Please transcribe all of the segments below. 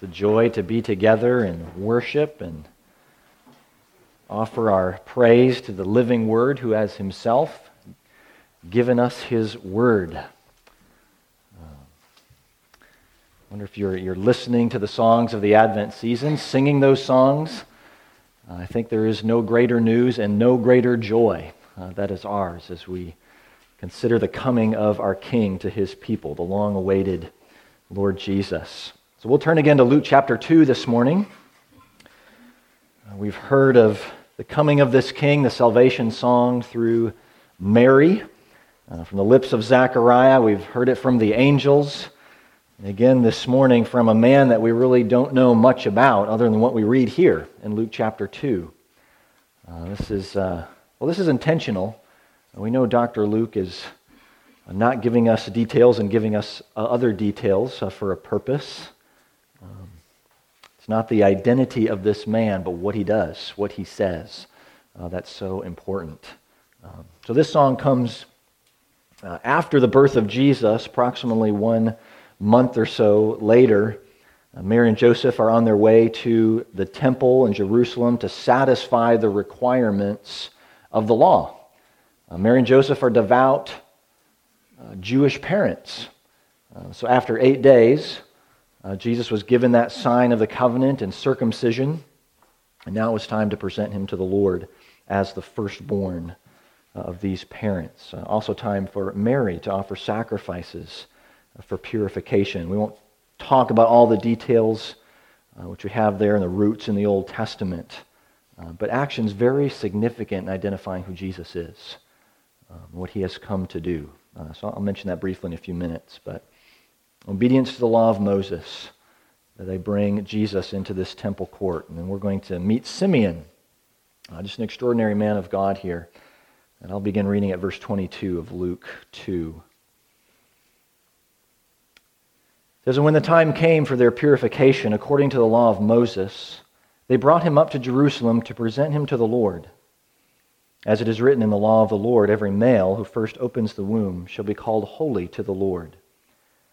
It's a joy to be together and worship and offer our praise to the living Word who has Himself given us His Word. I wonder if you're, you're listening to the songs of the Advent season, singing those songs. Uh, I think there is no greater news and no greater joy uh, that is ours as we consider the coming of our King to His people, the long awaited Lord Jesus. So we'll turn again to Luke chapter 2 this morning. We've heard of the coming of this king, the salvation song through Mary. Uh, from the lips of Zechariah, we've heard it from the angels. And again, this morning, from a man that we really don't know much about other than what we read here in Luke chapter 2. Uh, this is, uh, well, this is intentional. We know Dr. Luke is not giving us details and giving us uh, other details uh, for a purpose. Not the identity of this man, but what he does, what he says. Uh, that's so important. Um, so this song comes uh, after the birth of Jesus, approximately one month or so later. Uh, Mary and Joseph are on their way to the temple in Jerusalem to satisfy the requirements of the law. Uh, Mary and Joseph are devout Jewish parents. so after eight days, uh, Jesus was given that sign of the covenant and circumcision, and now it was time to present him to the Lord as the firstborn uh, of these parents. Uh, also, time for Mary to offer sacrifices uh, for purification. We won't talk about all the details uh, which we have there in the roots in the Old Testament, uh, but actions very significant in identifying who Jesus is, um, what he has come to do. so I'll mention that briefly in a few minutes, but. Obedience to the law of Moses. They bring Jesus into this temple court. And then we're going to meet Simeon, uh, just an extraordinary man of God here. And I'll begin reading at verse 22 of Luke 2. It says, And when the time came for their purification, according to the law of Moses, they brought him up to Jerusalem to present him to the Lord. As it is written in the law of the Lord, every male who first opens the womb shall be called holy to the Lord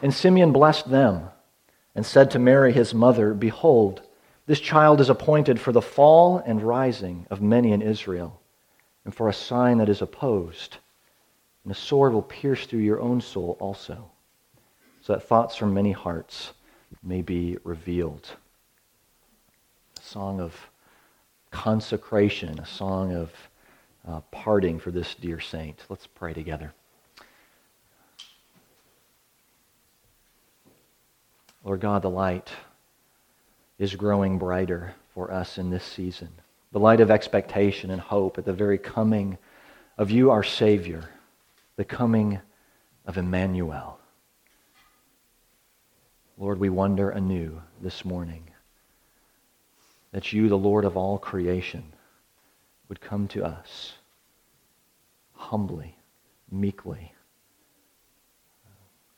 And Simeon blessed them and said to Mary, his mother, Behold, this child is appointed for the fall and rising of many in Israel, and for a sign that is opposed. And a sword will pierce through your own soul also, so that thoughts from many hearts may be revealed. A song of consecration, a song of uh, parting for this dear saint. Let's pray together. Lord God, the light is growing brighter for us in this season. The light of expectation and hope at the very coming of you, our Savior, the coming of Emmanuel. Lord, we wonder anew this morning that you, the Lord of all creation, would come to us humbly, meekly,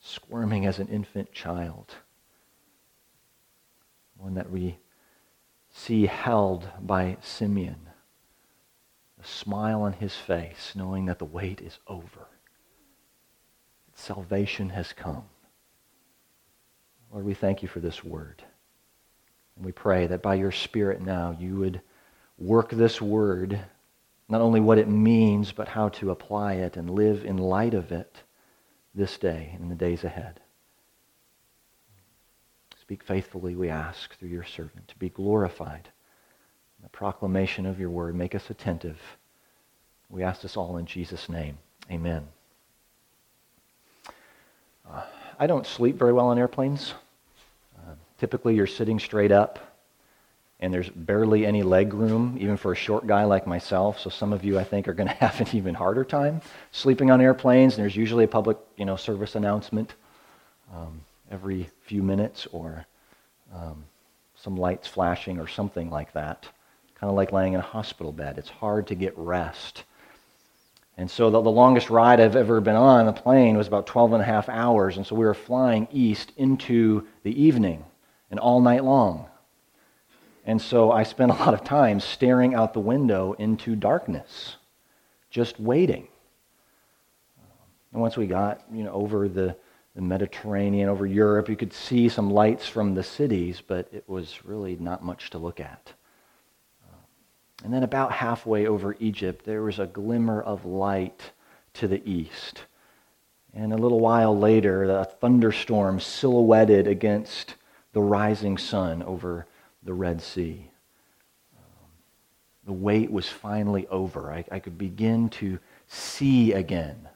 squirming as an infant child one that we see held by Simeon. A smile on his face, knowing that the wait is over. Salvation has come. Lord, we thank you for this word. And we pray that by your Spirit now you would work this word, not only what it means, but how to apply it and live in light of it this day and the days ahead. Speak faithfully, we ask, through your servant, to be glorified. The proclamation of your word, make us attentive. We ask this all in Jesus' name. Amen. Uh, I don't sleep very well on airplanes. Uh, typically, you're sitting straight up, and there's barely any leg room, even for a short guy like myself. So some of you, I think, are going to have an even harder time sleeping on airplanes. And there's usually a public, you know, service announcement um, every few minutes, or um, some lights flashing, or something like that. Kind of like laying in a hospital bed. It's hard to get rest and so the, the, longest ride I've ever been on a plane was about 12 and a half hours. And so we were flying east into the evening and all night long. And so I spent a lot of time staring out the window into darkness, just waiting. And once we got you know, over the, the Mediterranean, over Europe, you could see some lights from the cities, but it was really not much to look at. And then about halfway over Egypt, there was a glimmer of light to the east. And a little while later, a thunderstorm silhouetted against the rising sun over the Red Sea. The wait was finally over. I, I could begin to see again.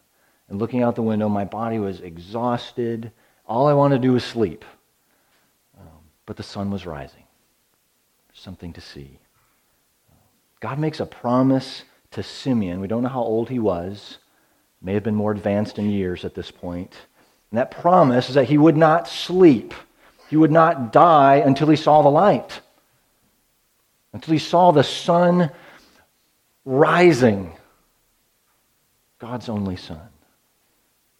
And looking out the window, my body was exhausted. All I wanted to do was sleep. Um, but the sun was rising. Something to see. God makes a promise to Simeon. We don't know how old he was, may have been more advanced in years at this point. And that promise is that he would not sleep, he would not die until he saw the light, until he saw the sun rising. God's only son.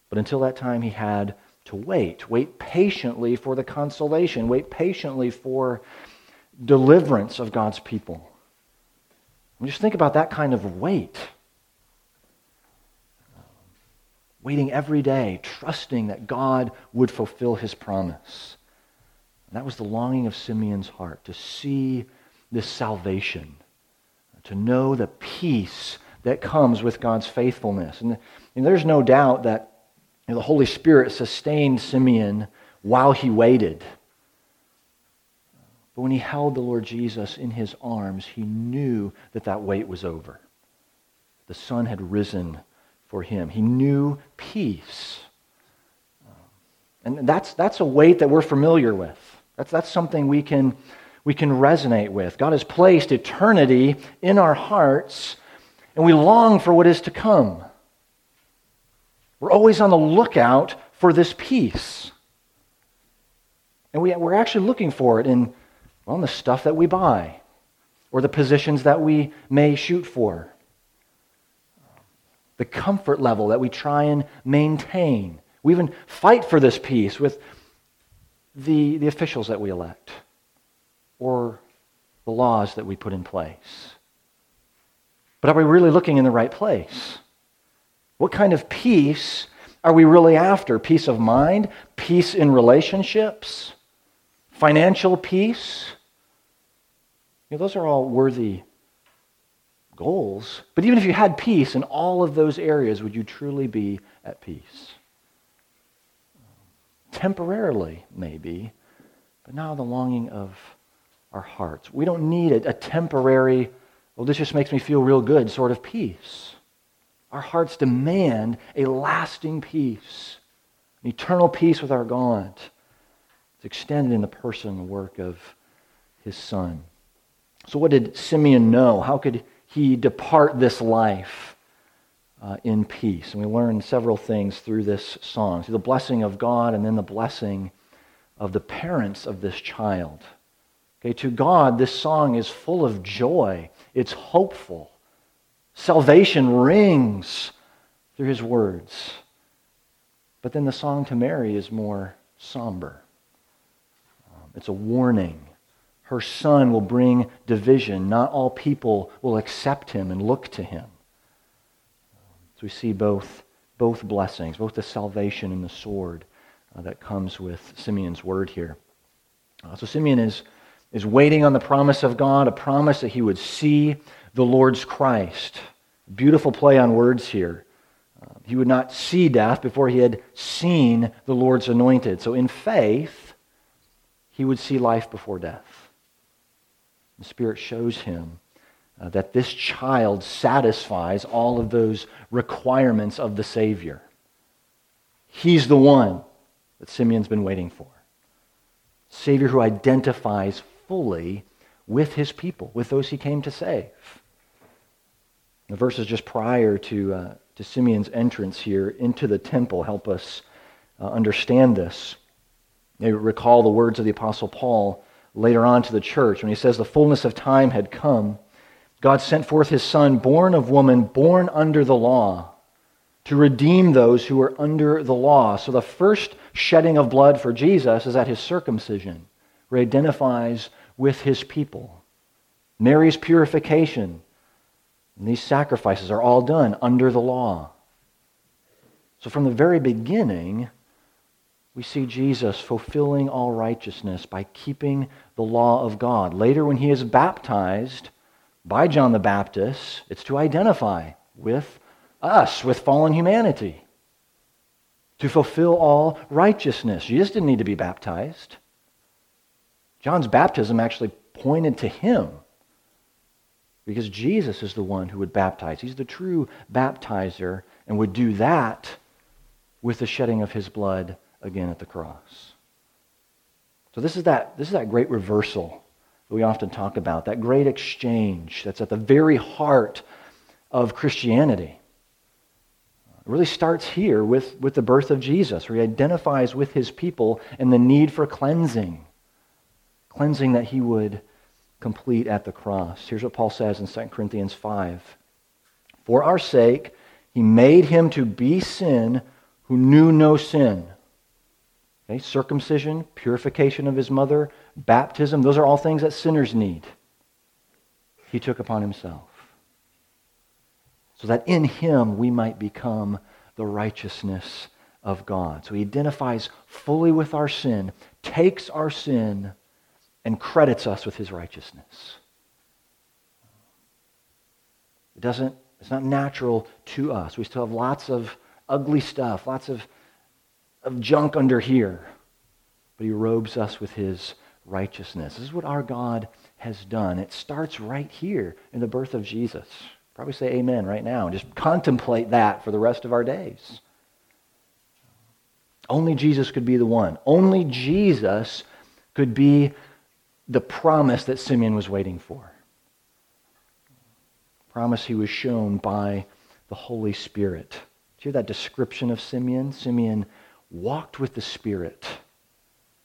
But until that time, he had to wait. Wait patiently for the consolation. Wait patiently for deliverance of God's people. Just think about that kind of wait. Waiting every day, trusting that God would fulfill his promise. And that was the longing of Simeon's heart to see this salvation, to know the peace that comes with God's faithfulness. And, and there's no doubt that know, the Holy Spirit sustained Simeon while he waited. But when he held the Lord Jesus in his arms, he knew that that wait was over. The sun had risen for him. He knew peace. And that's, that's a wait that we're familiar with. That's, that's something we can, we can resonate with. God has placed eternity in our hearts, and we long for what is to come. We're always on the lookout for this peace. And we, we're actually looking for it in on the stuff that we buy or the positions that we may shoot for, the comfort level that we try and maintain. We even fight for this peace with the, the officials that we elect or the laws that we put in place. But are we really looking in the right place? What kind of peace are we really after? Peace of mind? Peace in relationships? Financial peace? You know, those are all worthy goals. But even if you had peace in all of those areas, would you truly be at peace? Temporarily, maybe, but now the longing of our hearts. We don't need a, a temporary, well, this just makes me feel real good sort of peace. Our hearts demand a lasting peace, an eternal peace with our God. It's extended in the person and work of his Son. So, what did Simeon know? How could he depart this life uh, in peace? And we learn several things through this song. See the blessing of God and then the blessing of the parents of this child. Okay, to God, this song is full of joy. It's hopeful. Salvation rings through his words. But then the song to Mary is more somber. Um, it's a warning her son will bring division. Not all people will accept him and look to him. So we see both, both blessings, both the salvation and the sword uh, that comes with Simeon's word here. Uh, so Simeon is, is waiting on the promise of God, a promise that he would see the Lord's Christ. Beautiful play on words here. Uh, he would not see death before he had seen the Lord's anointed. So in faith, he would see life before death. The Spirit shows him uh, that this child satisfies all of those requirements of the Savior. He's the one that Simeon's been waiting for. Savior who identifies fully with his people, with those he came to save. The verses just prior to, uh, to Simeon's entrance here into the temple help us uh, understand this. They recall the words of the Apostle Paul later on to the church when he says, The fullness of time had come. God sent forth his Son, born of woman, born under the law, to redeem those who were under the law. So the first shedding of blood for Jesus is at his circumcision, where he identifies with his people. Mary's purification and these sacrifices are all done under the law. So from the very beginning, we see Jesus fulfilling all righteousness by keeping the law of God. Later, when he is baptized by John the Baptist, it's to identify with us, with fallen humanity, to fulfill all righteousness. Jesus didn't need to be baptized. John's baptism actually pointed to him because Jesus is the one who would baptize. He's the true baptizer and would do that with the shedding of his blood again at the cross. So this is that, this is that great reversal that we often talk about, that great exchange that's at the very heart of Christianity. It really starts here with, with the birth of Jesus, where he identifies with his people and the need for cleansing. Cleansing that he would complete at the cross. Here's what Paul says in 2 Corinthians 5 For our sake, he made him to be sin who knew no sin. Okay, circumcision, purification of his mother, baptism, those are all things that sinners need. He took upon himself. So that in him we might become the righteousness of God. So he identifies fully with our sin, takes our sin, and credits us with his righteousness. It doesn't, it's not natural to us. We still have lots of ugly stuff, lots of, of junk under here. But he robes us with his righteousness. This is what our God has done. It starts right here in the birth of Jesus. Probably say amen right now and just contemplate that for the rest of our days. Only Jesus could be the one. Only Jesus could be the promise that Simeon was waiting for. Promise he was shown by the Holy Spirit. Do you hear that description of Simeon? Simeon walked with the Spirit,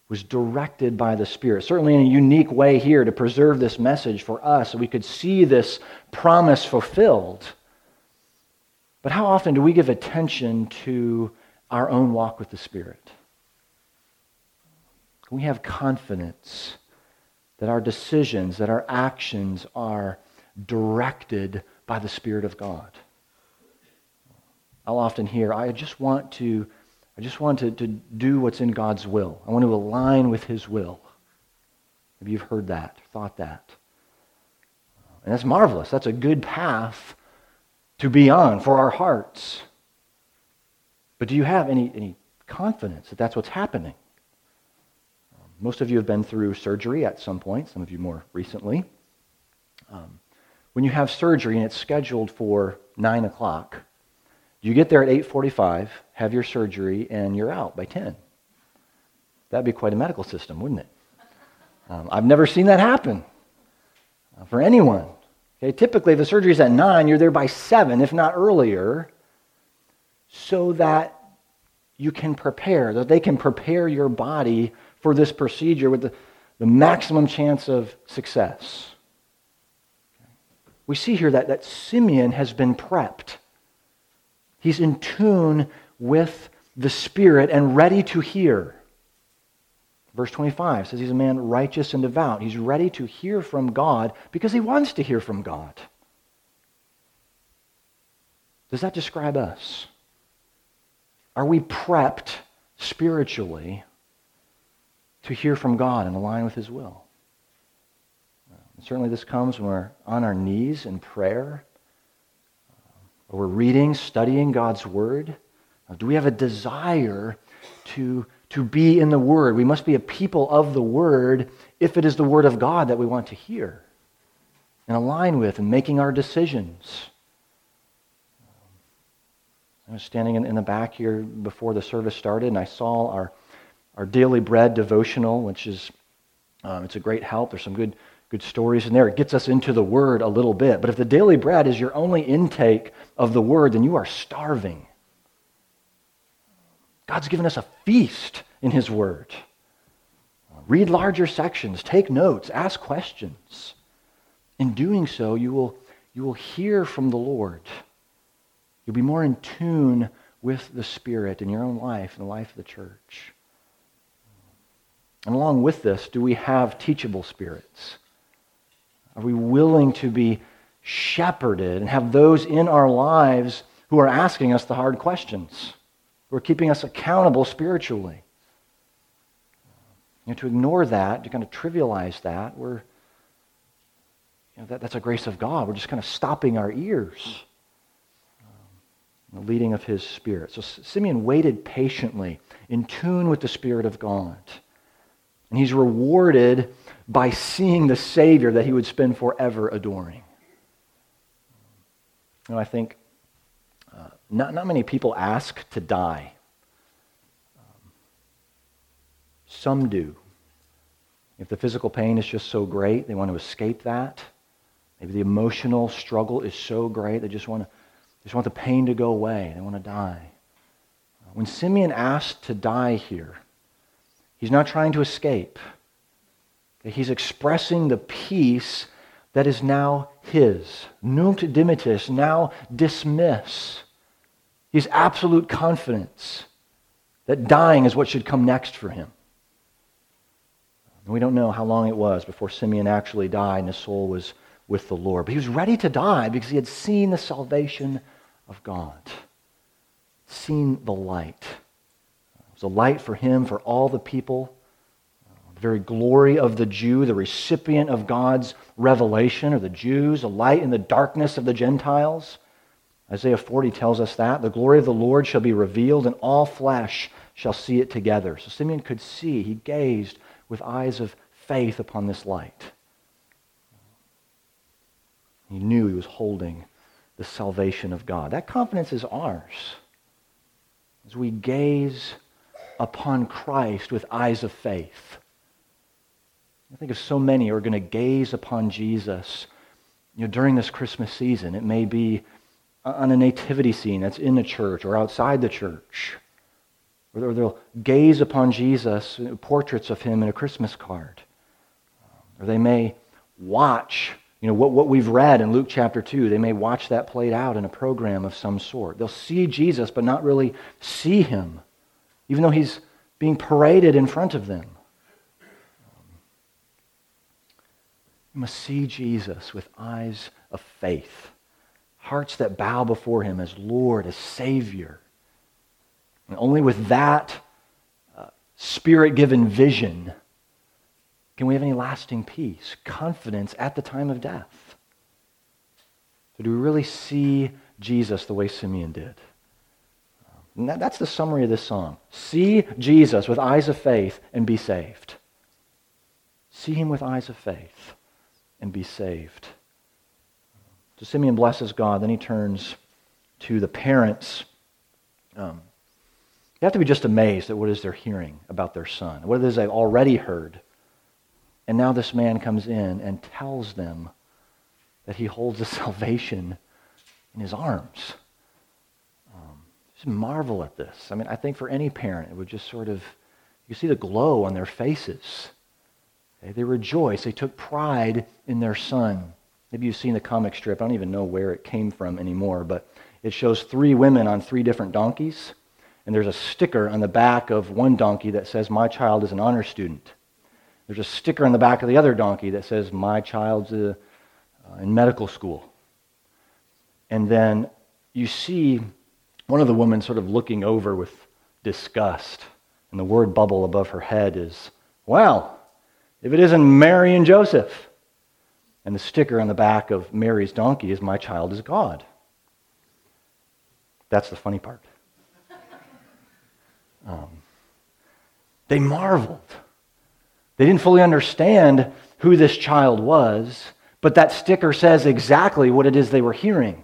was directed by the Spirit. Certainly in a unique way here to preserve this message for us so we could see this promise fulfilled. But how often do we give attention to our own walk with the Spirit? we have confidence that our decisions, that our actions are directed by the Spirit of God. I'll often hear, I just want to, I just want to, to do what's in God's will. I want to align with His will. Maybe you've heard that, thought that. And that's marvelous. That's a good path to be on for our hearts. But do you have any, any confidence that that's what's happening? Most of you have been through surgery at some point, some of you more recently. Um, when you have surgery and it's scheduled for 9 o'clock, you get there at 8.45, have your surgery, and you're out by 10. That'd be quite a medical system, wouldn't it? Um, I've never seen that happen uh, for anyone. Okay, typically, if the surgery is at 9, you're there by 7, if not earlier, so that you can prepare, that they can prepare your body for this procedure with the, the maximum chance of success. We see here that, that Simeon has been prepped. He's in tune with the Spirit and ready to hear. Verse 25 says he's a man righteous and devout. He's ready to hear from God because he wants to hear from God. Does that describe us? Are we prepped spiritually to hear from God and align with His will. And certainly, this comes when we're on our knees in prayer, or we're reading, studying God's Word. Do we have a desire to, to be in the Word. We must be a people of the Word if it is the Word of God that we want to hear and align with and making our decisions. I was standing in, in the back here before the service started, and I saw our, our daily bread devotional, which is um, it's a great help. There's some good good stories in there. It gets us into the Word a little bit. But if the daily bread is your only intake of the Word, then you are starving. God's given us a feast in His Word. Read larger sections, take notes, ask questions. In doing so, you will, you will hear from the Lord. You'll be more in tune with the Spirit in your own life and the life of the church. And along with this, do we have teachable spirits? Are we willing to be shepherded and have those in our lives who are asking us the hard questions, who are keeping us accountable spiritually? You know, to ignore that, to kind of trivialize that, we're, you know, that, that's a grace of God. We're just kind of stopping our ears. Um, the leading of his spirit. So Simeon waited patiently, in tune with the Spirit of God. And he's rewarded by seeing the Savior that he would spend forever adoring. Know, I think uh, not, not many people ask to die. Um, some do. If the physical pain is just so great, they want to escape that. Maybe the emotional struggle is so great, they just want to just want the pain to go away. They want to die. When Simeon asked to die here, he's not trying to escape. He's expressing the peace that is now his. Nunc dimittis, now dismiss. He's absolute confidence that dying is what should come next for him. we don't know how long it was before Simeon actually died and his soul was with the Lord. But he was ready to die because he had seen the salvation of God, seen the light. It was a light for him, for all the people the very glory of the Jew, the recipient of God's revelation, or the Jews, a light in the darkness of the Gentiles. Isaiah 40 tells us that. The glory of the Lord shall be revealed, and all flesh shall see it together. So Simeon could see, he gazed with eyes of faith upon this light. He knew he was holding the salvation of God. That confidence is ours. As we gaze upon Christ with eyes of faith, I think of so many who are going to gaze upon Jesus you know, during this Christmas season. It may be on a nativity scene that's in the church or outside the church. Or they'll gaze upon Jesus, portraits of him in a Christmas card. Or they may watch, you know, what, what we've read in Luke chapter 2. They may watch that played out in a program of some sort. They'll see Jesus, but not really see him, even though he's being paraded in front of them. We must see Jesus with eyes of faith, hearts that bow before him as Lord, as Savior. And only with that uh, spirit given vision can we have any lasting peace, confidence at the time of death. So, do we really see Jesus the way Simeon did? And that, that's the summary of this song. See Jesus with eyes of faith and be saved. See him with eyes of faith and be saved. So Simeon blesses God. Then he turns to the parents. Um, you have to be just amazed at what is they're hearing about their son, what it is they've already heard. And now this man comes in and tells them that he holds the salvation in his arms. Marvel at this. I mean, I think for any parent, it would just sort of, you see the glow on their faces they rejoice. They took pride in their son. Maybe you've seen the comic strip. I don't even know where it came from anymore, but it shows three women on three different donkeys. And there's a sticker on the back of one donkey that says, My child is an honor student. There's a sticker on the back of the other donkey that says, My child's a, uh, in medical school. And then you see one of the women sort of looking over with disgust. And the word bubble above her head is, Well, if it isn't Mary and Joseph. And the sticker on the back of Mary's donkey is, My child is God. That's the funny part. Um, They marveled. They didn't fully understand who this child was, but that sticker says exactly what it is they were hearing.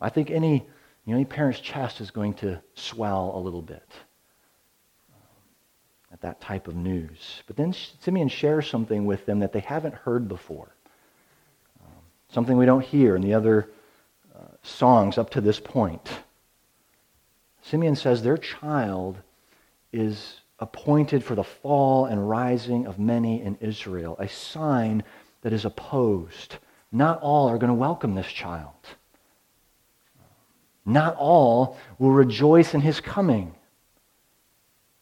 I think any, you know, any parent's chest is going to swell a little bit at that type of news. But then Simeon shares something with them that they haven't heard before, um, something we don't hear in the other uh, songs up to this point. Simeon says their child is appointed for the fall and rising of many in Israel, a sign that is opposed. Not all are going to welcome this child. Not all will rejoice in his coming.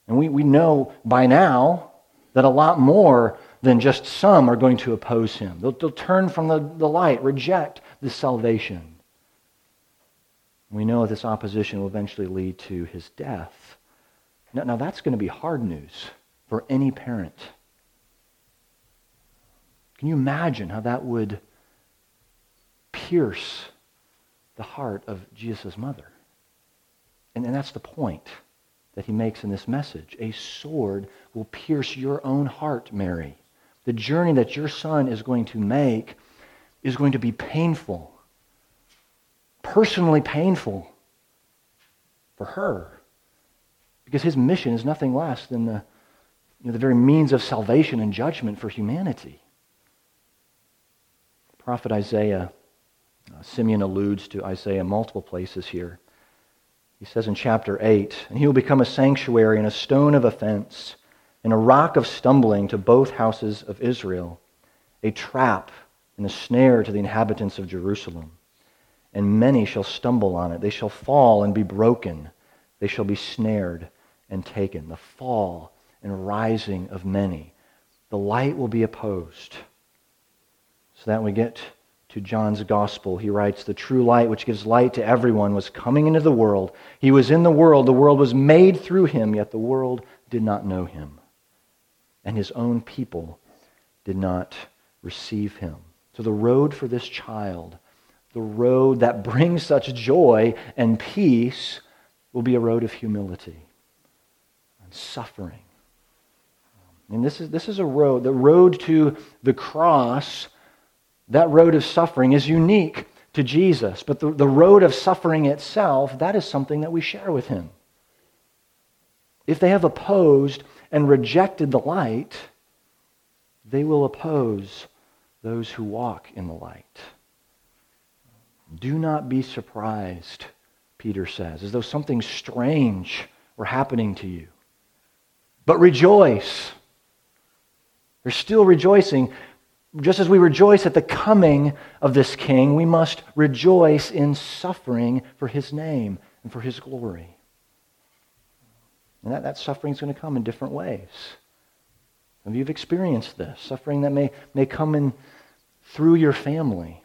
And we, we know by now that a lot more than just some are going to oppose him. They'll, they'll turn from the, the light, reject this salvation. We know this opposition will eventually lead to his death. Now, now that's going to be hard news for any parent. Can you imagine how that would pierce the heart of Jesus' mother? And, and that's the point that he makes in this message. A sword will pierce your own heart, Mary. The journey that your son is going to make is going to be painful, personally painful for her. Because his mission is nothing less than the, you know, the very means of salvation and judgment for humanity. Prophet Isaiah, uh, Simeon alludes to Isaiah multiple places here. He says in chapter 8, and he will become a sanctuary and a stone of offense and a rock of stumbling to both houses of Israel, a trap and a snare to the inhabitants of Jerusalem. And many shall stumble on it. They shall fall and be broken. They shall be snared and taken, the fall and rising of many. The light will be opposed. So that we get to John's gospel, he writes, The true light which gives light to everyone was coming into the world. He was in the world. The world was made through him, yet the world did not know him. And his own people did not receive him. So the road for this child, the road that brings such joy and peace, will be a road of humility and suffering. And this is, this is a road, the road to the cross, that road of suffering is unique to Jesus. But the, the road of suffering itself, that is something that we share with him. If they have opposed and rejected the light, they will oppose those who walk in the light. Do not be surprised, Peter says, as though something strange were happening to you. But rejoice. They're still rejoicing. Just as we rejoice at the coming of this king, we must rejoice in suffering for his name and for his glory. And that, that suffering is going to come in different ways. Some of you have experienced this suffering that may, may come in through your family,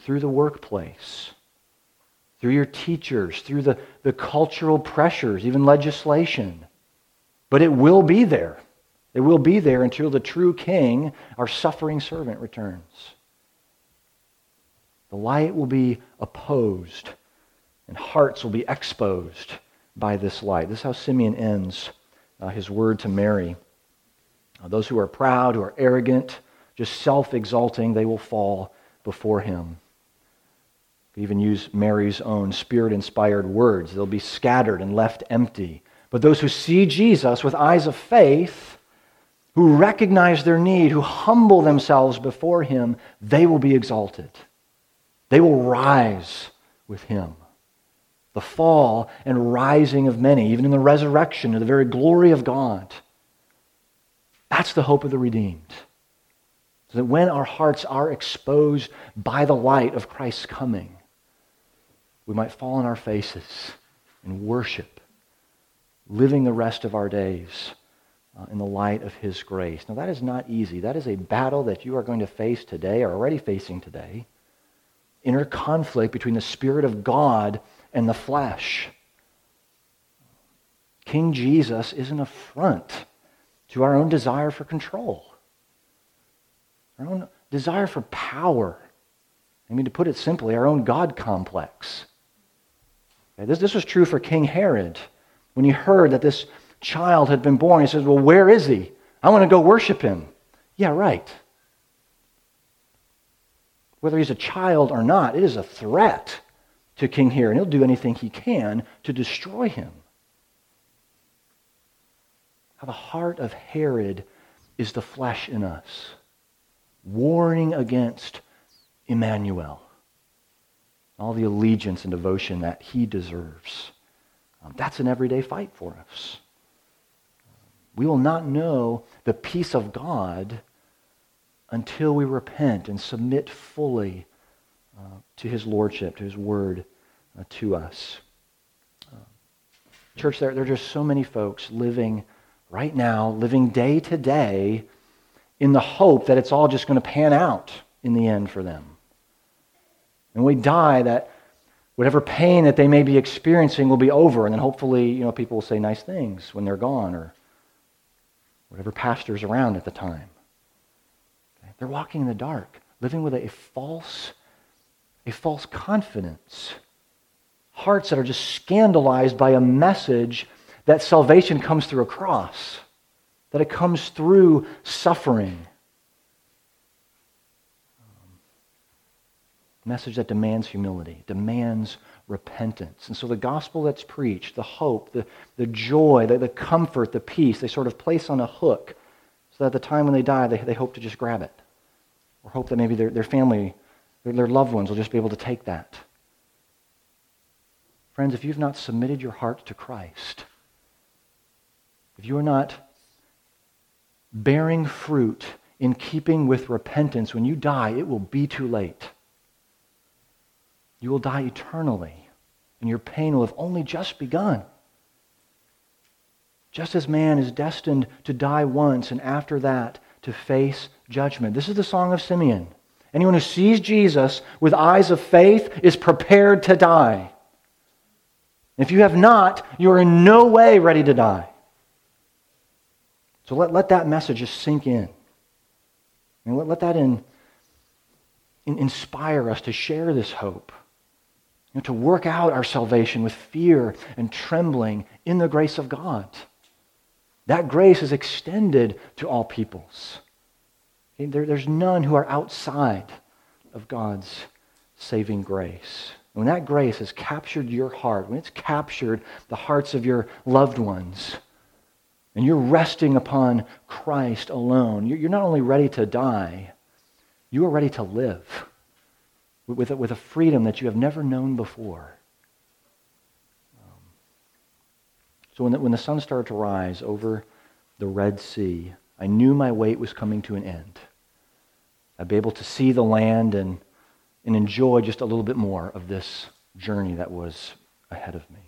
through the workplace, through your teachers, through the, the cultural pressures, even legislation. But it will be there. It will be there until the true king, our suffering servant, returns. The light will be opposed, and hearts will be exposed by this light. This is how Simeon ends uh, his word to Mary. Uh, those who are proud, who are arrogant, just self exalting, they will fall before him. even use Mary's own spirit inspired words. They'll be scattered and left empty but those who see Jesus with eyes of faith, who recognize their need, who humble themselves before him, they will be exalted. They will rise with him. The fall and rising of many, even in the resurrection of the very glory of God. That's the hope of the redeemed. So that when our hearts are exposed by the light of Christ's coming, we might fall on our faces and worship living the rest of our days uh, in the light of His grace. Now, that is not easy. That is a battle that you are going to face today, or already facing today. Inner conflict between the Spirit of God and the flesh. King Jesus is an affront to our own desire for control, our own desire for power. I mean, to put it simply, our own God complex. Okay, this, this was true for King Herod When he heard that this child had been born, he says, Well, where is he? I want to go worship him. Yeah, right. Whether he's a child or not, it is a threat to King Herod, and he'll do anything he can to destroy him. How the heart of Herod is the flesh in us, warring against Emmanuel, all the allegiance and devotion that he deserves. Um, that's an everyday fight for us. We will not know the peace of God until we repent and submit fully uh, to his lordship, to his word uh, to us. Uh, church, there, there are just so many folks living right now, living day to day in the hope that it's all just going to pan out in the end for them. And we die that whatever pain that they may be experiencing will be over, and then hopefully, you know, people will say nice things when they're gone, or whatever pastor's around at the time. Okay? They're walking in the dark, living with a false, a false confidence. Hearts that are just scandalized by a message that salvation comes through a cross, that it comes through suffering. Um, message that demands humility, demands repentance. And so the gospel that's preached, the hope, the, the joy, the, the comfort, the peace, they sort of place on a hook so that at the time when they die, they, they hope to just grab it. Or hope that maybe their, their family, their, their loved ones will just be able to take that. Friends, if you've not submitted your heart to Christ, if you are not bearing fruit in keeping with repentance, when you die, it will be too late. You will die eternally, and your pain will have only just begun. Just as man is destined to die once and after that to face judgment. This is the Song of Simeon. Anyone who sees Jesus with eyes of faith is prepared to die. If you have not, you are in no way ready to die. So let, let that message just sink in. And let, let that in, in, inspire us to share this hope. You know, to work out our salvation with fear and trembling in the grace of God. That grace is extended to all peoples. There, there's none who are outside of God's saving grace. When that grace has captured your heart, when it's captured the hearts of your loved ones, and you're resting upon Christ alone, you're not only ready to die, you are ready to live with a, with a freedom that you have never known before. Um, so when the, when the sun started to rise over the Red Sea, I knew my wait was coming to an end. I'd be able to see the land and, and enjoy just a little bit more of this journey that was ahead of me.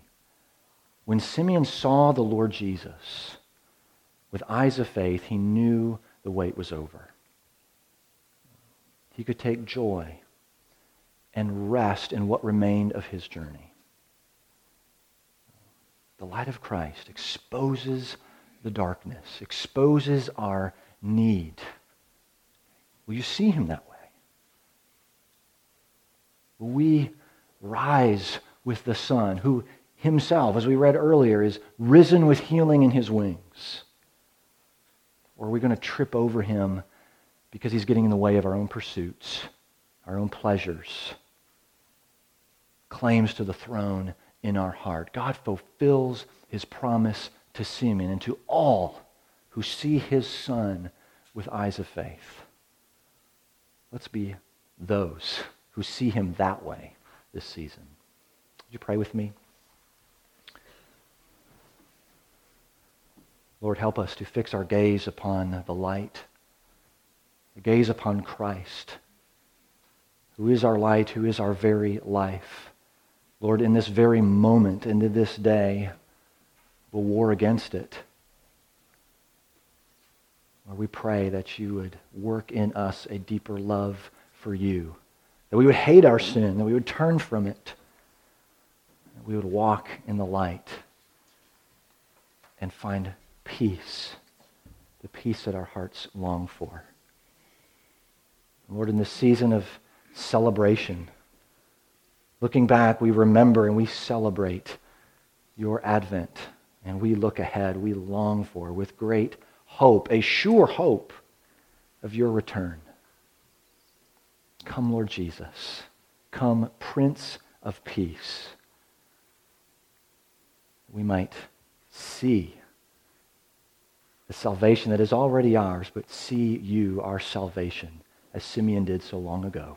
When Simeon saw the Lord Jesus with eyes of faith, he knew the wait was over. He could take joy and rest in what remained of his journey. The light of Christ exposes the darkness, exposes our need. Will you see him that way? Will we rise with the Son, who himself, as we read earlier, is risen with healing in his wings? Or are we going to trip over him because he's getting in the way of our own pursuits, our own pleasures? Claims to the throne in our heart. God fulfills his promise to Simeon and to all who see his son with eyes of faith. Let's be those who see him that way this season. Would you pray with me? Lord, help us to fix our gaze upon the light, the gaze upon Christ, who is our light, who is our very life. Lord, in this very moment, into this day, we'll war against it. Lord, we pray that you would work in us a deeper love for you, that we would hate our sin, that we would turn from it, that we would walk in the light and find peace, the peace that our hearts long for. Lord, in this season of celebration, Looking back, we remember and we celebrate your advent, And we look ahead, we long for, with great hope, a sure hope of your return. Come, Lord Jesus. Come, Prince of Peace. We might see the salvation that is already ours, but see you, our salvation, as Simeon did so long ago.